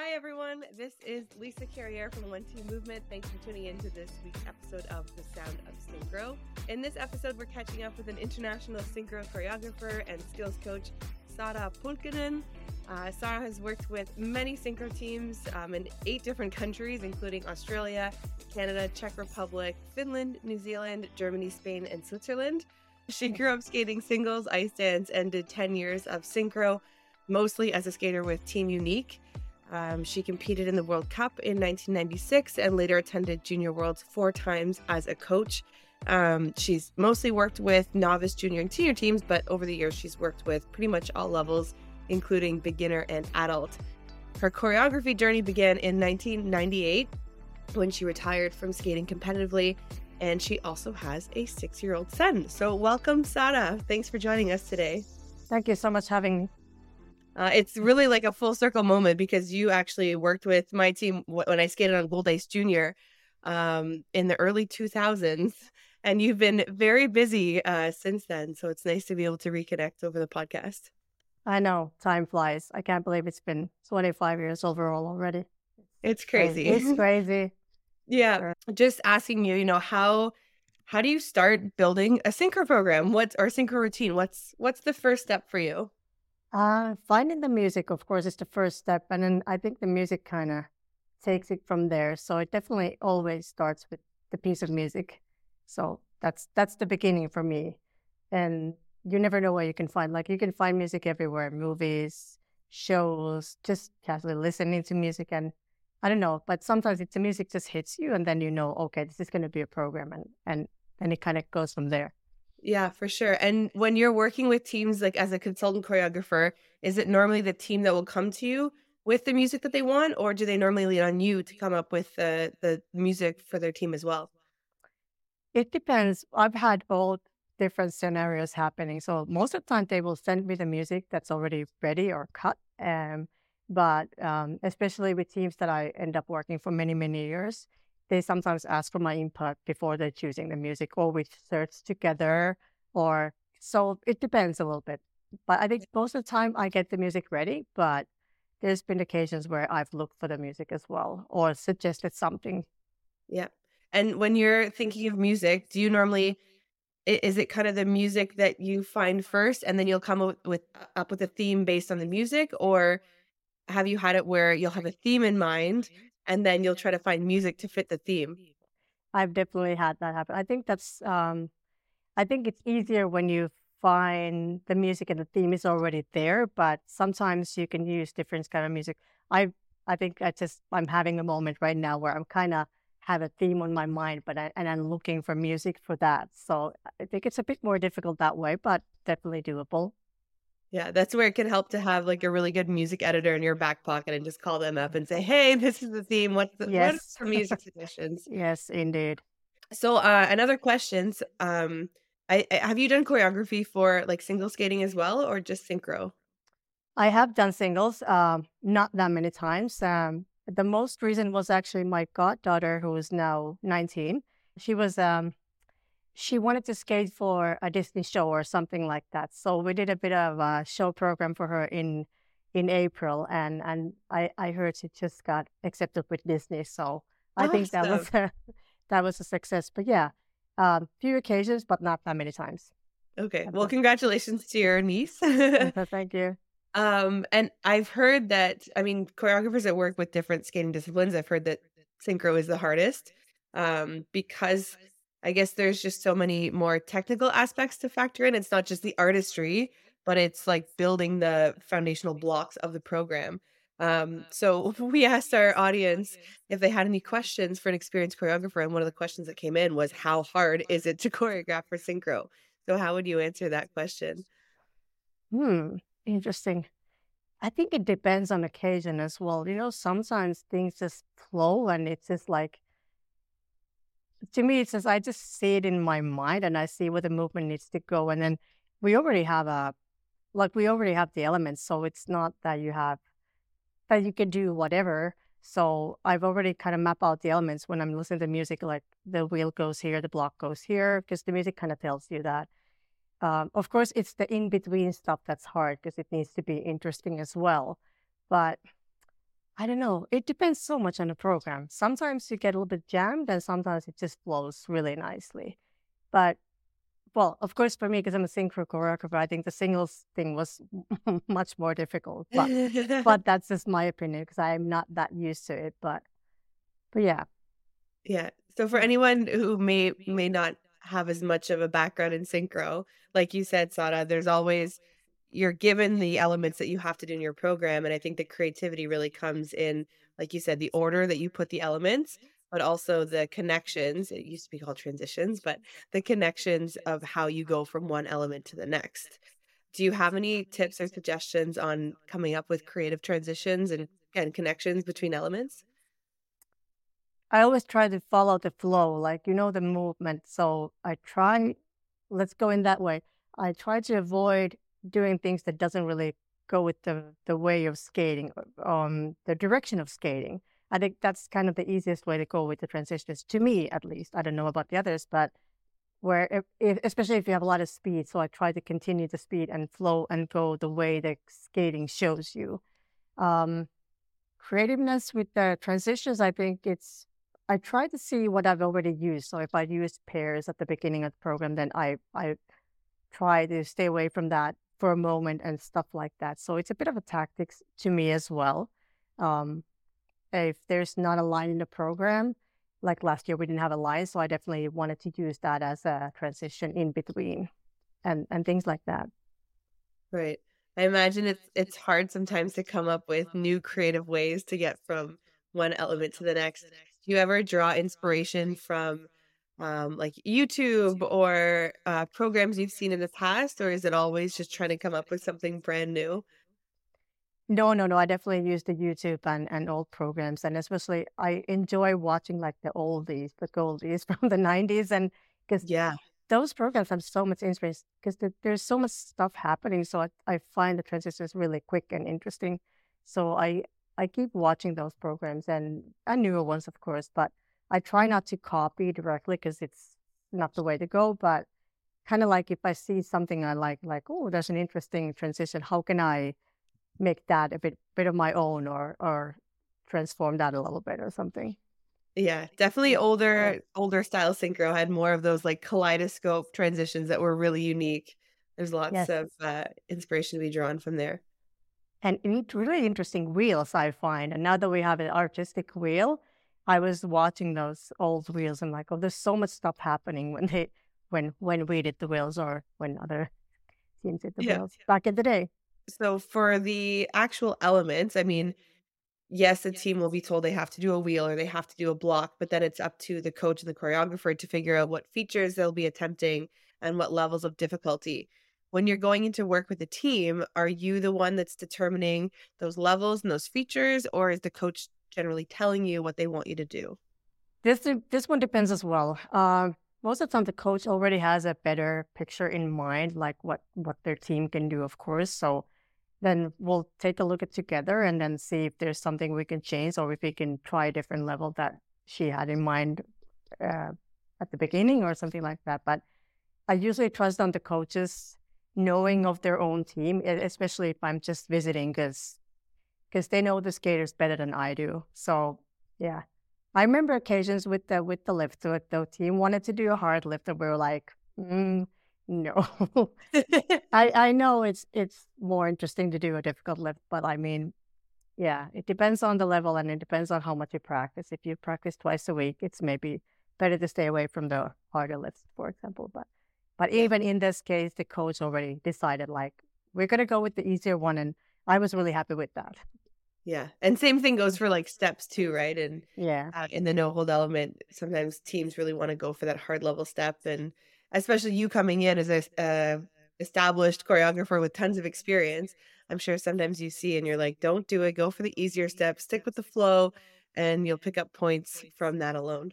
Hi, everyone. This is Lisa Carrier from One Team Movement. Thanks for tuning in to this week's episode of The Sound of Synchro. In this episode, we're catching up with an international synchro choreographer and skills coach, Saara Pulkkinen. Uh, Saara has worked with many synchro teams um, in eight different countries, including Australia, Canada, Czech Republic, Finland, New Zealand, Germany, Spain, and Switzerland. She grew up skating singles, ice dance, and did 10 years of synchro, mostly as a skater with Team Unique. Um, she competed in the World Cup in 1996 and later attended Junior Worlds four times as a coach. Um, she's mostly worked with novice, junior, and senior teams, but over the years, she's worked with pretty much all levels, including beginner and adult. Her choreography journey began in 1998 when she retired from skating competitively, and she also has a six year old son. So, welcome, Saara. Thanks for joining us today. Thank you so much for having me. Uh, it's really like a full circle moment because you actually worked with my team when I skated on Gold Ice Junior um, in the early 2000s, and you've been very busy uh, since then. So it's nice to be able to reconnect over the podcast. I know time flies. I can't believe it's been 25 years overall already. It's crazy. It's crazy. yeah. Sure. Just asking you, you know, how how do you start building a synchro program? What's or synchro routine? What's what's the first step for you? Uh, finding the music, of course, is the first step. And then I think the music kind of takes it from there. So it definitely always starts with the piece of music. So that's that's the beginning for me. And you never know where you can find. Like you can find music everywhere, movies, shows, just casually listening to music. And I don't know, but sometimes it's the music just hits you, and then you know, okay, this is going to be a program, and and and it kind of goes from there. Yeah, for sure. And when you're working with teams, like as a consultant choreographer, is it normally the team that will come to you with the music that they want, or do they normally lean on you to come up with the the music for their team as well? It depends. I've had both different scenarios happening. So most of the time, they will send me the music that's already ready or cut. Um, but um, especially with teams that I end up working for many many years, they sometimes ask for my input before they're choosing the music or we search together or so it depends a little bit. But i think most of the time i get the music ready but there's been occasions where i've looked for the music as well or suggested something. Yeah. And when you're thinking of music do you normally is it kind of the music that you find first and then you'll come up with up with a theme based on the music or have you had it where you'll have a theme in mind and then you'll try to find music to fit the theme. I've definitely had that happen. I think that's um I think it's easier when you find the music and the theme is already there, but sometimes you can use different kind of music. I I think I just I'm having a moment right now where I'm kind of have a theme on my mind, but I, and I'm looking for music for that. So I think it's a bit more difficult that way, but definitely doable. Yeah, that's where it can help to have like a really good music editor in your back pocket and just call them up and say, "Hey, this is the theme. What's the yes. what are music suggestions?" yes, indeed. So, uh, another questions. Um, I, I, have you done choreography for like single skating as well, or just synchro? I have done singles, um, not that many times. Um, the most recent was actually my goddaughter, who is now 19. She was um, she wanted to skate for a Disney show or something like that. So we did a bit of a show program for her in in April, and and I I heard she just got accepted with Disney. So I awesome. think that was a, that was a success. But yeah, um, few occasions, but not that many times. Okay. Well, congratulations to your niece. Thank you. Um, and I've heard that I mean choreographers that work with different skating disciplines. I've heard that synchro is the hardest um, because I guess there's just so many more technical aspects to factor in. It's not just the artistry, but it's like building the foundational blocks of the program. Um, so we asked our audience if they had any questions for an experienced choreographer, and one of the questions that came in was, "How hard is it to choreograph for synchro?" So how would you answer that question? Hmm, interesting. I think it depends on occasion as well. You know, sometimes things just flow, and it's just like to me, it's just I just see it in my mind and I see where the movement needs to go. And then we already have a, like, we already have the elements. So it's not that you have, that you can do whatever. So I've already kind of mapped out the elements when I'm listening to music, like the wheel goes here, the block goes here, because the music kind of tells you that. Um, of course, it's the in between stuff that's hard because it needs to be interesting as well. But I don't know. It depends so much on the program. Sometimes you get a little bit jammed, and sometimes it just flows really nicely. But well, of course, for me, because I'm a synchro choreographer, I think the singles thing was much more difficult. But but that's just my opinion because I'm not that used to it. But but yeah, yeah. So for anyone who may may not have as much of a background in synchro, like you said, Saara, there's always you're given the elements that you have to do in your program. And I think the creativity really comes in, like you said, the order that you put the elements, but also the connections. It used to be called transitions, but the connections of how you go from one element to the next. Do you have any tips or suggestions on coming up with creative transitions and, and connections between elements? I always try to follow the flow, like, you know, the movement. So I try, let's go in that way. I try to avoid doing things that doesn't really go with the the way of skating, um, the direction of skating. I think that's kind of the easiest way to go with the transitions, to me at least. I don't know about the others, but where if, if, especially if you have a lot of speed, so I try to continue the speed and flow and go the way the skating shows you. Um, creativeness with the transitions, I think it's I try to see what I've already used. So if I use pairs at the beginning of the program, then I I try to stay away from that for a moment and stuff like that. So it's a bit of a tactics to me as well. Um, if there's not a line in the program, like last year we didn't have a line, so I definitely wanted to use that as a transition in between, and and things like that. Right. I imagine it's it's hard sometimes to come up with new creative ways to get from one element to the next. Do you ever draw inspiration from um, like YouTube or uh, programs you've seen in the past, or is it always just trying to come up with something brand new? No, no, no. I definitely use the YouTube and, and old programs, and especially I enjoy watching like the oldies, the goldies from the '90s, and because yeah, those programs have so much inspiration because the, there's so much stuff happening. So I, I find the transitions really quick and interesting. So I I keep watching those programs and and newer ones, of course, but I try not to copy directly because it's not the way to go. But kind of like if I see something I like, like oh, there's an interesting transition. How can I make that a bit bit of my own, or or transform that a little bit, or something? Yeah, definitely older older style synchro had more of those like kaleidoscope transitions that were really unique. There's lots yes. of uh, inspiration to be drawn from there. And really interesting wheels I find. And now that we have an artistic wheel, I was watching those old wheels and like, oh, there's so much stuff happening when they when when we did the wheels or when other teams did the yeah. wheels back in the day. So for the actual elements, I mean, yes, the team will be told they have to do a wheel or they have to do a block, but then it's up to the coach and the choreographer to figure out what features they'll be attempting and what levels of difficulty. When you're going into work with a team, are you the one that's determining those levels and those features, or is the coach generally telling you what they want you to do? This this one depends as well. Uh, most of the time, the coach already has a better picture in mind, like what what their team can do, of course. So then we'll take a look at together and then see if there's something we can change or if we can try a different level that she had in mind uh, at the beginning or something like that. But I usually trust on the coaches knowing of their own team, especially if I'm just visiting, because because they know the skaters better than I do. So yeah, I remember occasions with the with the lift with the team wanted to do a hard lift, and we were like, mm, no. I I know it's it's more interesting to do a difficult lift, but I mean, yeah, it depends on the level and it depends on how much you practice. If you practice twice a week, it's maybe better to stay away from the harder lifts, for example. But but even in this case, the coach already decided like we're gonna go with the easier one, and I was really happy with that. Yeah. And same thing goes for like steps too, right? And yeah, uh, in the no hold element, sometimes teams really want to go for that hard level step. And especially you coming in as a uh, established choreographer with tons of experience, I'm sure sometimes you see and you're like, don't do it, go for the easier step, stick with the flow, and you'll pick up points from that alone.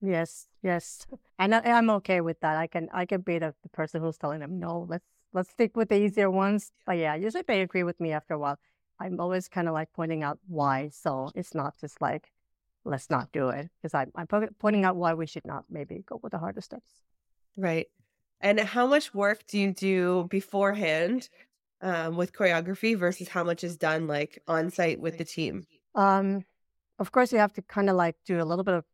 Yes, yes, and I, am okay with that. I can I can be the, the person who's telling them no. Let's let's stick with the easier ones. But yeah, usually they agree with me after a while. I'm always kind of like pointing out why. So it's not just like, let's not do it. Because I'm, I'm pointing out why we should not maybe go with the harder steps. Right. And how much work do you do beforehand um, with choreography versus how much is done like on site with the team? Um, of course, you have to kind of like do a little bit of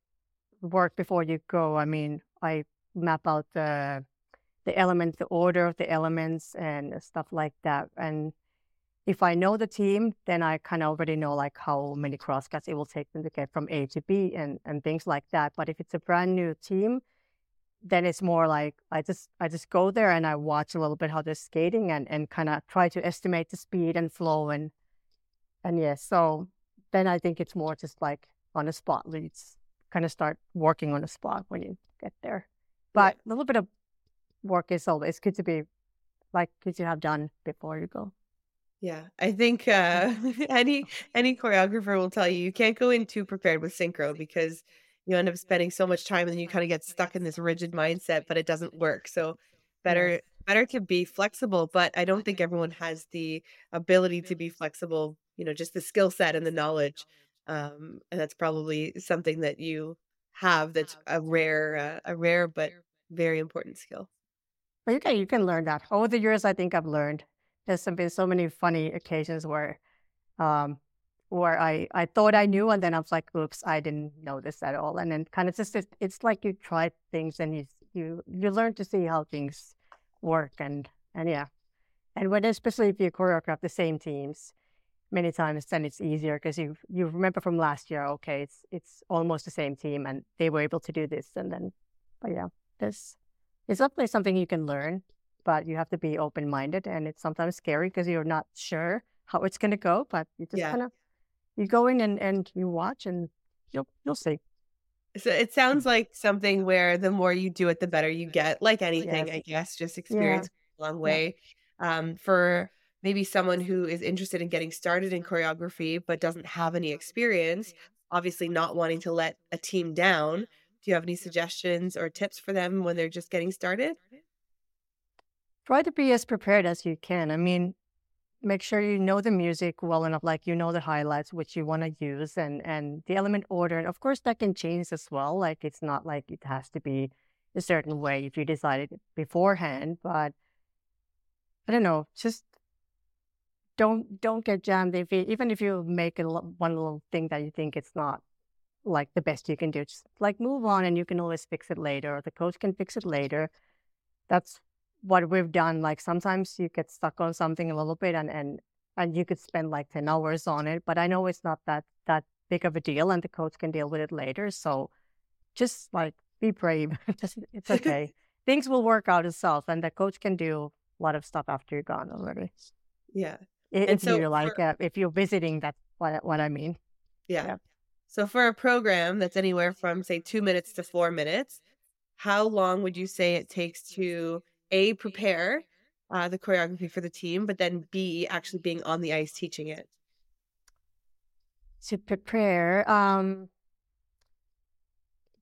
work before you go. I mean, I map out the the elements, the order of the elements, and stuff like that. And if I know the team, then I kind of already know like how many crosscuts it will take them to get from A to B and and things like that. But if it's a brand new team, then it's more like I just I just go there and I watch a little bit how they're skating and and kind of try to estimate the speed and flow and and yeah. So then I think it's more just like on the spot leads, kind of start working on the spot when you get there. But yeah. a little bit of work is always good to be like good to have done before you go. Yeah, I think uh, any any choreographer will tell you you can't go in too prepared with synchro because you end up spending so much time and then you kind of get stuck in this rigid mindset, but it doesn't work. So better better to be flexible, but I don't think everyone has the ability to be flexible. You know, just the skill set and the knowledge, um, and that's probably something that you have. That's a rare, uh, a rare but very important skill. But you can you can learn that over the years. I think I've learned there's been so many funny occasions where um where I, I thought I knew and then I was like, oops, I didn't know this at all. And then kind of just it's, like you try things and you you you learn to see how things work and and yeah. And when especially if you choreograph the same teams many times then it's easier because you you remember from last year, okay, it's it's almost the same team and they were able to do this and then but yeah, this it's definitely something you can learn but you have to be open minded and it's sometimes scary because you're not sure how it's going to go but you just yeah. kind of you go in and, and you watch and you'll you'll see so it sounds like something where the more you do it the better you get like anything yes. i guess just experience yeah. a long way yeah. um, for maybe someone who is interested in getting started in choreography but doesn't have any experience obviously not wanting to let a team down do you have any suggestions or tips for them when they're just getting started try to be as prepared as you can. I mean, make sure you know the music well enough, like you know the highlights which you want to use and and the element order. And of course, that can change as well. Like it's not like it has to be a certain way if you decided beforehand. But I don't know, just don't don't get jammed. If you, even if you make a, one little thing that you think it's not like the best you can do, just like move on, and you can always fix it later. Or the coach can fix it later. That's what we've done, like sometimes you get stuck on something a little bit and, and, and you could spend like 10 hours on it, but I know it's not that, that big of a deal and the coach can deal with it later. So just like be brave. just, it's okay. Things will work out itself and the coach can do a lot of stuff after you're gone already. Yeah. If, and so you're like, for, uh, if you're visiting, that's what, what I mean. Yeah. yeah. So for a program that's anywhere from say two minutes to four minutes, how long would you say it takes to a prepare uh, the choreography for the team, but then B actually being on the ice teaching it. To prepare, um,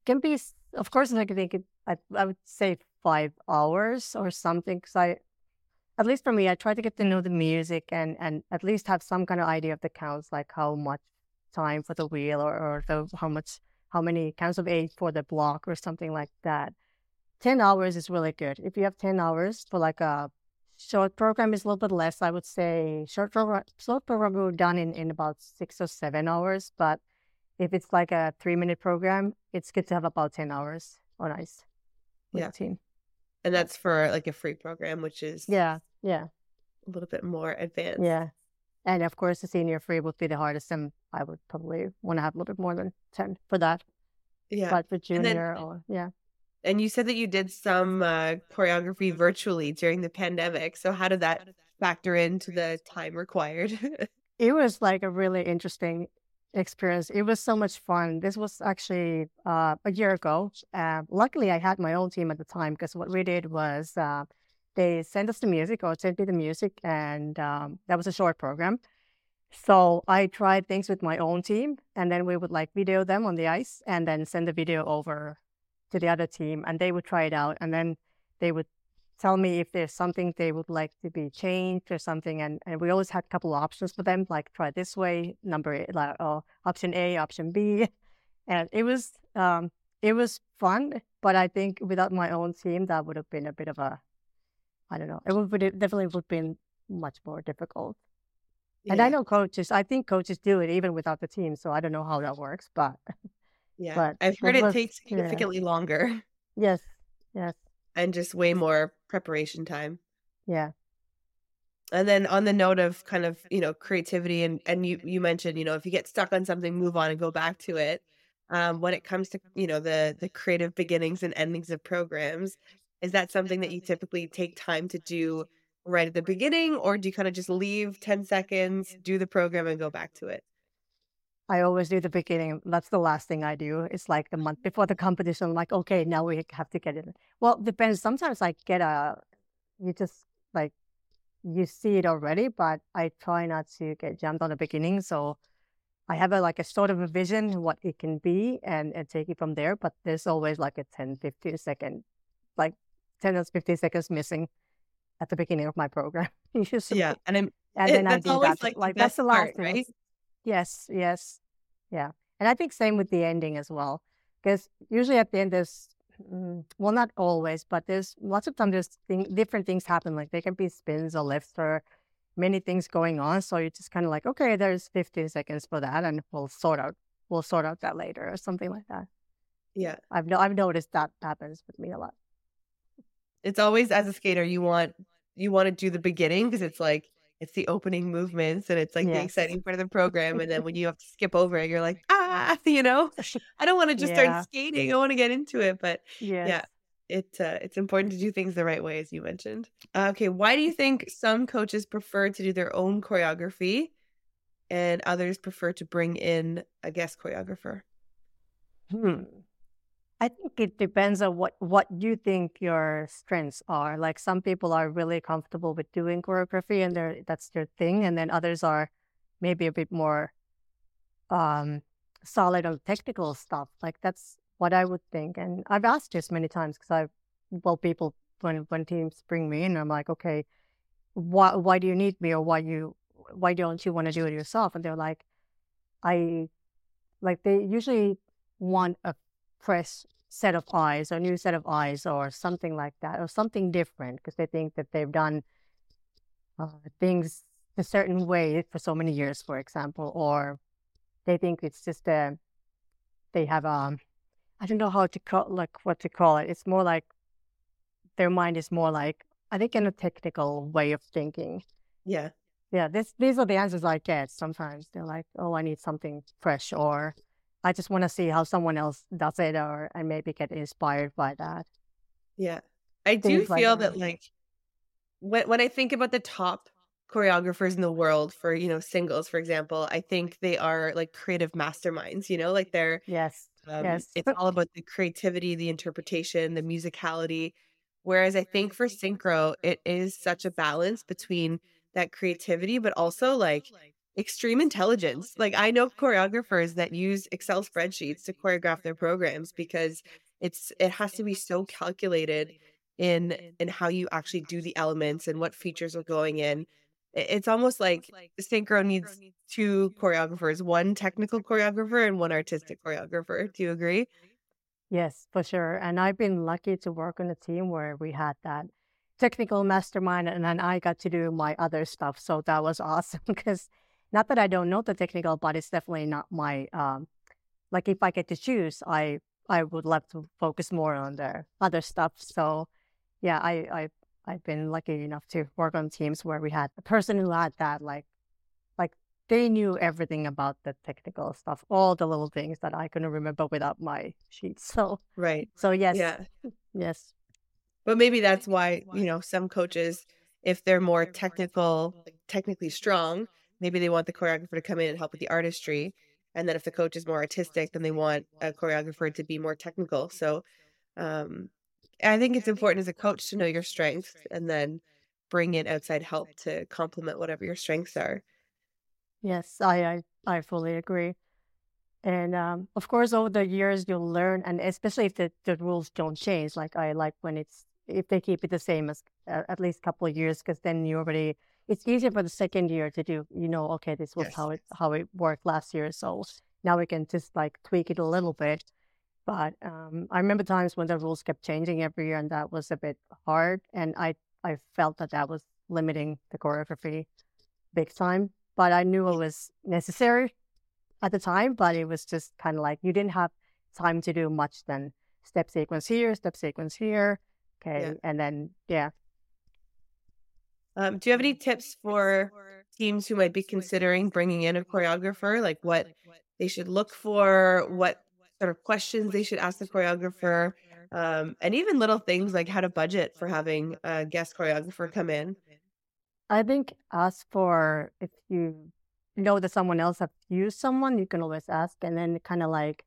can be of course I think it, I, I would say five hours or something because I at least for me I try to get to know the music and and at least have some kind of idea of the counts like how much time for the wheel or, or the how much how many counts of eight for the block or something like that 10 hours is really good. If you have 10 hours for like a short program is a little bit less. I would say short program, short program will be done in, in about six or seven hours. But if it's like a three minute program, it's good to have about 10 hours on ice with yeah. team. And that's for like a free program, which is yeah, yeah, a little bit more advanced. Yeah. And of course, the senior free would be the hardest, and I would probably want to have a little bit more than 10 for that. Yeah. But for junior, then, or yeah. And you said that you did some uh, choreography virtually during the pandemic. So how did that factor into the time required? it was like a really interesting experience. It was so much fun. This was actually uh, a year ago. Uh, luckily, I had my own team at the time because what we did was uh, they sent us the music or sent me the music, and um, that was a short program. So I tried things with my own team, and then we would like video them on the ice and then send the video over to the other team and they would try it out and then they would tell me if there's something they would like to be changed or something and, and we always had a couple of options for them like try this way number like uh, option a option b and it was um, it was fun but i think without my own team that would have been a bit of a i don't know it would it definitely would have been much more difficult And I know coaches, I think coaches do it even without the team. So I don't know how that works, but yeah, but I've heard it was, takes yeah. significantly longer Yes. Yes. and just way more preparation time. Yeah. And then on the note of kind of, you know, creativity and and you you mentioned, you know, if you get stuck on something, move on and go back to it. Um, when it comes to, you know, the the creative beginnings and endings of programs, is that something that you typically take time to do right at the beginning or do you kind of just leave 10 seconds, do the program and go back to it? I always do the beginning. That's the last thing I do. It's like the month mm-hmm. before the competition. I'm like, okay, now we have to get it. Well, depends. Sometimes I get a, you just like, you see it already, but I try not to get jumped on the beginning. So I have a like a sort of a vision what it can be and, and take it from there. But there's always like a 10, 15 second, like 10 or 15 seconds missing at the beginning of my program. Yeah. And And it- then I do that. like, Like, that's the last part, thing. right? Yes, yes, yeah, and I think same with the ending as well, because usually at the end there's, mm, well, not always, but there's lots of times there's thing, different things happen. Like there can be spins or lifts or many things going on. So you're just kind of like, okay, there's 15 seconds for that, and we'll sort out, we'll sort out that later or something like that. Yeah. I've no, I've noticed that happens with me a lot. It's always as a skater, you want you want to do the beginning because it's like it's the opening movements and it's like the exciting part of the program. And then when you have to skip over it, you're like, ah, you know, I don't want to just Yeah. start skating. I want to get into it. But Yes. it uh, it's important to do things the right way, as you mentioned. Uh, okay, why do you think some coaches prefer to do their own choreography, and others prefer to bring in a guest choreographer? Hmm. I think it depends on what what you think your strengths are. Like some people are really comfortable with doing choreography and they're that's their thing, and then others are maybe a bit more um solid on technical stuff. Like that's what I would think. And I've asked this many times because I well people when when teams bring me in, I'm like, okay, why why do you need me or why you why don't you want to do it yourself? And they're like, I like they usually want a fresh set of eyes or new set of eyes or something like that or something different because they think that they've done uh, things a certain way for so many years for example or they think it's just a they have um i don't know how to call like what to call it. It's more like their mind is more like i think in a technical way of thinking. Yeah, yeah, this these are the answers I get sometimes. They're like, "Oh, I need something fresh," or "I just want to see how someone else does it," or and maybe get inspired by that. yeah. I do Things like feel that. that like when when I think about the top choreographers in the world for you know singles, for example, I think they are like creative masterminds. You know, like they're Yes, Um, yes, it's all about the creativity, the interpretation, the musicality. Whereas I think for synchro, it is such a balance between that creativity, but also like extreme intelligence. Like I know choreographers that use Excel spreadsheets to choreograph their programs because it's it has to be so calculated in in how you actually do the elements and what features are going in. It's almost like synchro needs two choreographers, one technical choreographer and one artistic choreographer. Do you agree? yes, for sure. And I've been lucky to work on a team where we had that technical mastermind, and then I got to do my other stuff. So that was awesome because not that I don't know the technical, but it's definitely not my um like if I get to choose, I I would love to focus more on the other stuff. So yeah, I I I've been lucky enough to work on teams where we had a person who had that like like they knew everything about the technical stuff, all the little things that I couldn't remember without my sheets. So Right. so yes, Yeah. yes, But maybe that's why, you know, some coaches, if they're more technical, like technically strong, maybe they want the choreographer to come in and help with the artistry. And then if the coach is more artistic, then they want a choreographer to be more technical. So um, I think it's important as a coach to know your strengths and then bring in outside help to complement whatever your strengths are. yes, I I, I fully agree. And um, of course, over the years, you'll learn, and especially if the, the rules don't change. Like I like when it's if they keep it the same as uh, at least a couple of years, because then you already it's easier for the second year to do. You know, okay, this was Yes. how it how it worked last year, so now we can just like tweak it a little bit. But um, I remember times when the rules kept changing every year, and that was a bit hard. And I I felt that that was limiting the choreography big time. but I knew it was necessary at the time. But it was just kind of like you didn't have time to do much then step sequence here, step sequence here. Okay. Yeah. And then, yeah. Um, do you have any tips for teams who might be considering bringing in a choreographer? Like what they should look for, what sort of questions they should ask the choreographer, um, and even little things like how to budget for having a guest choreographer come in? I think ask for if you know that someone else have used someone, you can always ask, and then kind of like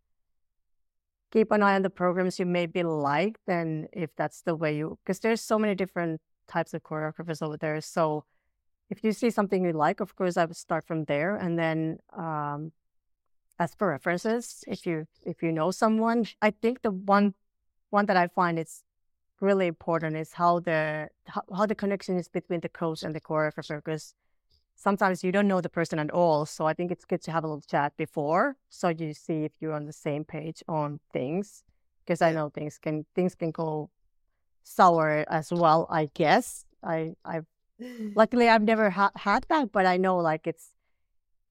keep an eye on the programs you maybe like. Then if that's the way you, because there's so many different types of choreographers over there. So if you see something you like, of course, I would start from there, and then um, as for references, if you if you know someone, I think the one one that I find is really important is how the how, how the connection is between the coach and the choreographer because sometimes you don't know the person at all. So I think it's good to have a little chat before so you see if you're on the same page on things. Because I know things can things can go sour as well, I guess. I I've luckily I've never ha- had that, but I know like it's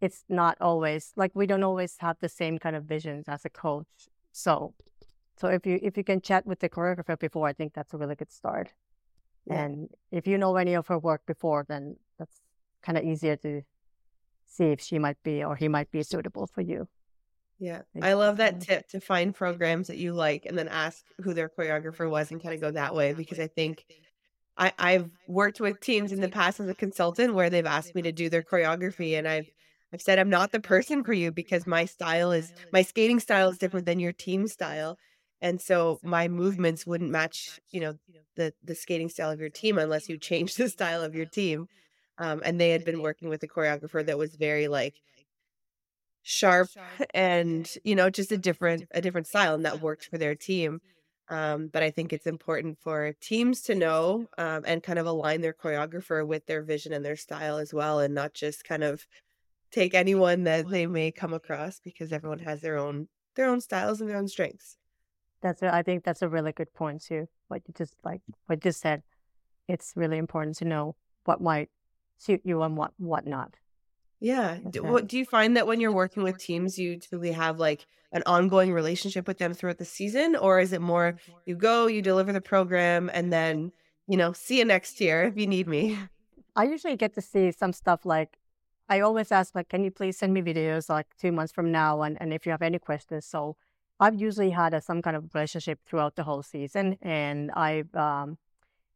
it's not always like we don't always have the same kind of visions as a coach. So so if you if you can chat with the choreographer before, I think that's a really good start. Yeah. And if you know any of her work before, then that's kind of easier to see if she might be or he might be suitable for you. Yeah. I love that tip to find programs that you like and then ask who their choreographer was and kind of go that way because I think I, I've worked with teams in the past as a consultant where they've asked me to do their choreography and I've I've said I'm not the person for you because my style is my skating style is different than your team style. And so my movements wouldn't match, you know, the the skating style of your team unless you change the style of your team. Um, and they had been working with a choreographer that was very like sharp and you know just a different a different style and that worked for their team. um, but i think it's important for teams to know um, and kind of align their choreographer with their vision and their style as well and not just kind of take anyone that they may come across because everyone has their own their own styles and their own strengths. That's a, I think that's a really good point too what you just like what you just said. It's really important to know what might suit you and what what not yeah. Do, what, do you find that when you're working with teams, you typically have like an ongoing relationship with them throughout the season? Or is it more you go, you deliver the program, and then, you know, see you next year if you need me? I usually get to see some stuff like I always ask, like, can you please send me videos like two months from now? And, and if you have any questions. So I've usually had a, some kind of relationship throughout the whole season. And I've, um,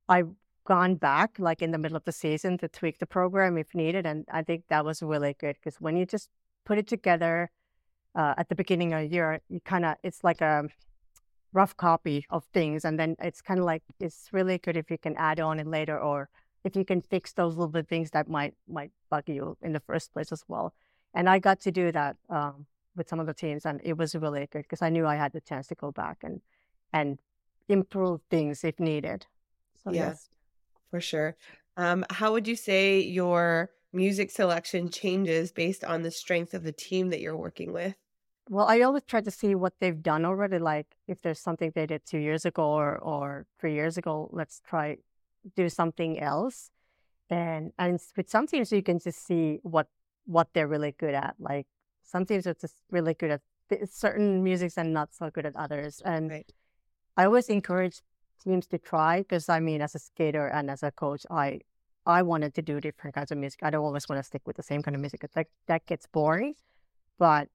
I've gone back like in the middle of the season to tweak the program if needed. And I think that was really good because when you just put it together uh, at the beginning of the year, you kind of, it's like a rough copy of things. And then it's kind of like, it's really good if you can add on it later or if you can fix those little bit things that might, might bug you in the first place as well. And I got to do that um, with some of the teams and it was really good because I knew I had the chance to go back and, and improve things if needed. So yeah. yes for sure. Um, how would you say your music selection changes based on the strength of the team that you're working with? Well, I always try to see what they've done already. Like if there's something they did two years ago or, or three years ago, let's try do something else. And and with some teams, you can just see what what they're really good at. Like some teams are just really good at certain musics and not so good at others. And right. I always encourage teams to try because I mean, as a skater and as a coach, I I wanted to do different kinds of music. I don't always want to stick with the same kind of music. That that gets boring. But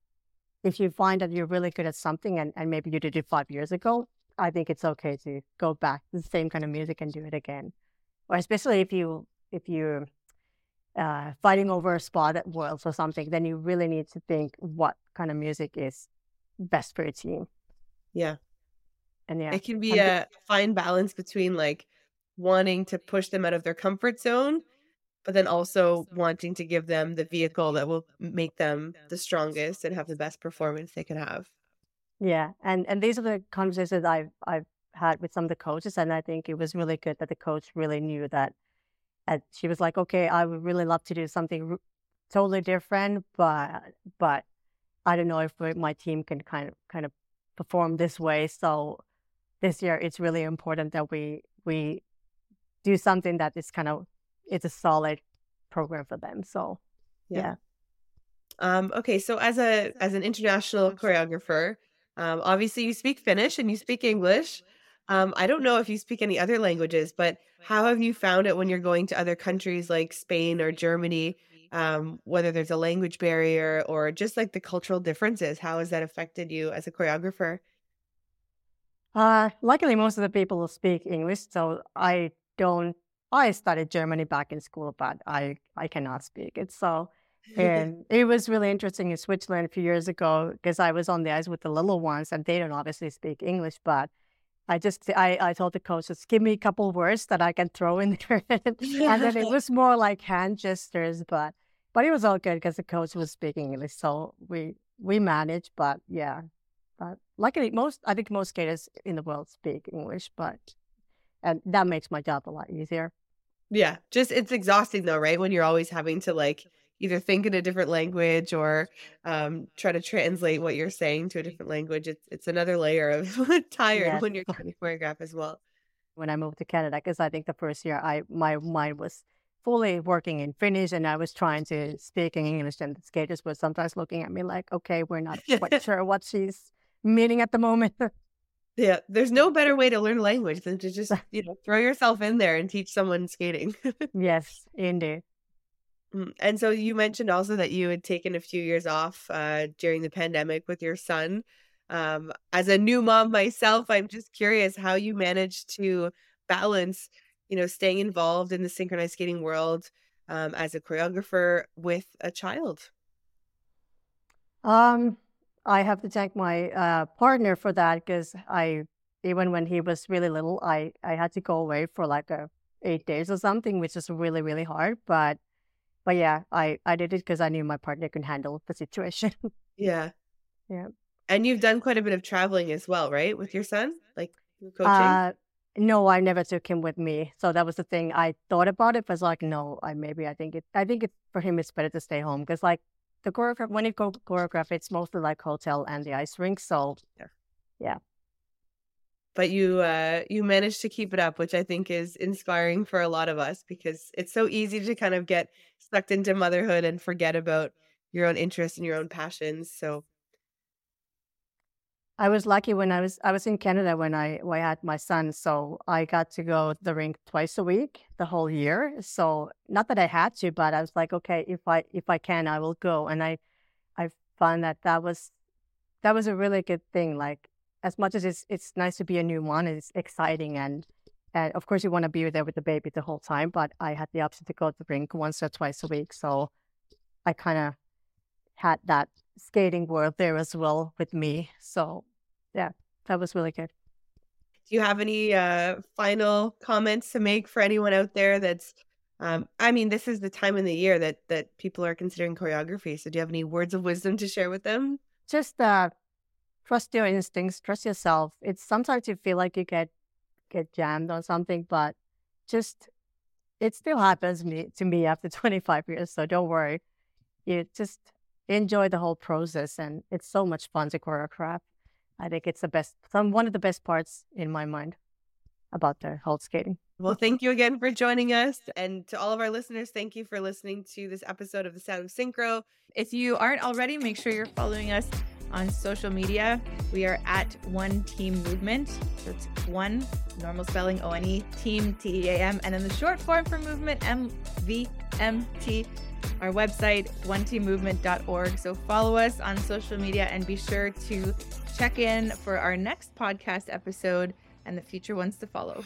if you find that you're really good at something and, and maybe you did it five years ago, I think it's okay to go back to the same kind of music and do it again. Or especially if you if you're uh, fighting over a spot at Worlds or something, then you really need to think what kind of music is best for your team. Yeah, and yeah, it can be a fine balance between like wanting to push them out of their comfort zone, but then also wanting to give them the vehicle that will make them the strongest and have the best performance they can have. Yeah, and and these are the conversations I've I've had with some of the coaches, and I think it was really good that the coach really knew that. And she was like, "Okay, I would really love to do something totally different, but but I don't know if my team can kind of kind of perform this way. So this year it's really important that we we do something that is kind of it's a solid program for them. So yeah. yeah. Um, okay, so as a as an international choreographer, um, obviously you speak Finnish and you speak English. Um, I don't know if you speak any other languages, but how have you found it when you're going to other countries like Spain or Germany? Um, whether there's a language barrier or just like the cultural differences, how has that affected you as a choreographer? Uh, luckily, most of the people speak English, so I don't. I studied Germany back in school, but I I cannot speak it. So, and it was really interesting in Switzerland a few years ago because I was on the ice with the little ones, and they don't obviously speak English, but I just I, I told the coach, just give me a couple words that I can throw in there, and then it was more like hand gestures, but but it was all good because the coach was speaking English, so we we managed. But yeah, luckily, most I think most skaters in the world speak English, but and that makes my job a lot easier. Yeah, just it's exhausting though, right? When you're always having to like either think in a different language or um, try to translate what you're saying to a different language. It's it's another layer of tired yes. when you're trying to choreograph as well. When I moved to Canada, because I think the first year I my mind was fully working in Finnish and I was trying to speak in English and the skaters were sometimes looking at me like, okay, we're not quite sure what she's meaning at the moment. yeah, there's no better way to learn language than to just, you know, throw yourself in there and teach someone skating. yes, indeed. Mm, and so you mentioned also that you had taken a few years off uh, during the pandemic with your son. Um, as a new mom myself, I'm just curious how you managed to balance, you know, staying involved in the synchronized skating world um, as a choreographer with a child. Um, I have to thank my uh, partner for that because I, even when he was really little, I I had to go away for like a eight days or something, which is really really hard. But but yeah, I I did it because I knew my partner could handle the situation. yeah, yeah. And you've done quite a bit of traveling as well, right, with your son, like coaching. Uh, no, I never took him with me. So that was the thing. I thought about it, but was like, no, I maybe I think it. I think it for him it's better to stay home because like the choreograph when you go choreograph, it's mostly like hotel and the ice rink. So yeah. yeah. But you uh you managed to keep it up, which I think is inspiring for a lot of us because it's so easy to kind of get sucked into motherhood and forget about your own interests and your own passions. So I was lucky when I was I was in Canada when I when I had my son, so I got to go to the rink twice a week the whole year. So not that I had to, but I was like, okay, if I if I can, I will go. And I I found that that was that was a really good thing. Like as much as it's it's nice to be a new mom, it's exciting and and of course you want to be there with the baby the whole time. But I had the option to go to the rink once or twice a week, so I kind of had that skating world there as well with me. So yeah, that was really good. Do you have any uh, final comments to make for anyone out there that's um, I mean, this is the time in the year that that people are considering choreography. So, do you have any words of wisdom to share with them? Just uh, trust your instincts, trust yourself. It's sometimes you feel like you get get jammed on something, but just it still happens me to me after 25 years. So don't worry. You just enjoy the whole process, and it's so much fun to choreograph. I think it's the best, some one of the best parts in my mind about the whole skating. Well, thank you again for joining us. And to all of our listeners, thank you for listening to this episode of The Sound of Synchro. If you aren't already, make sure you're following us on social media. We are at One Team Movement. So it's one, normal spelling O N E, team T E A M, and then the short form for movement M V M T. Our website, oneteammovement.org. So follow us on social media and be sure to check in for our next podcast episode and the future ones to follow.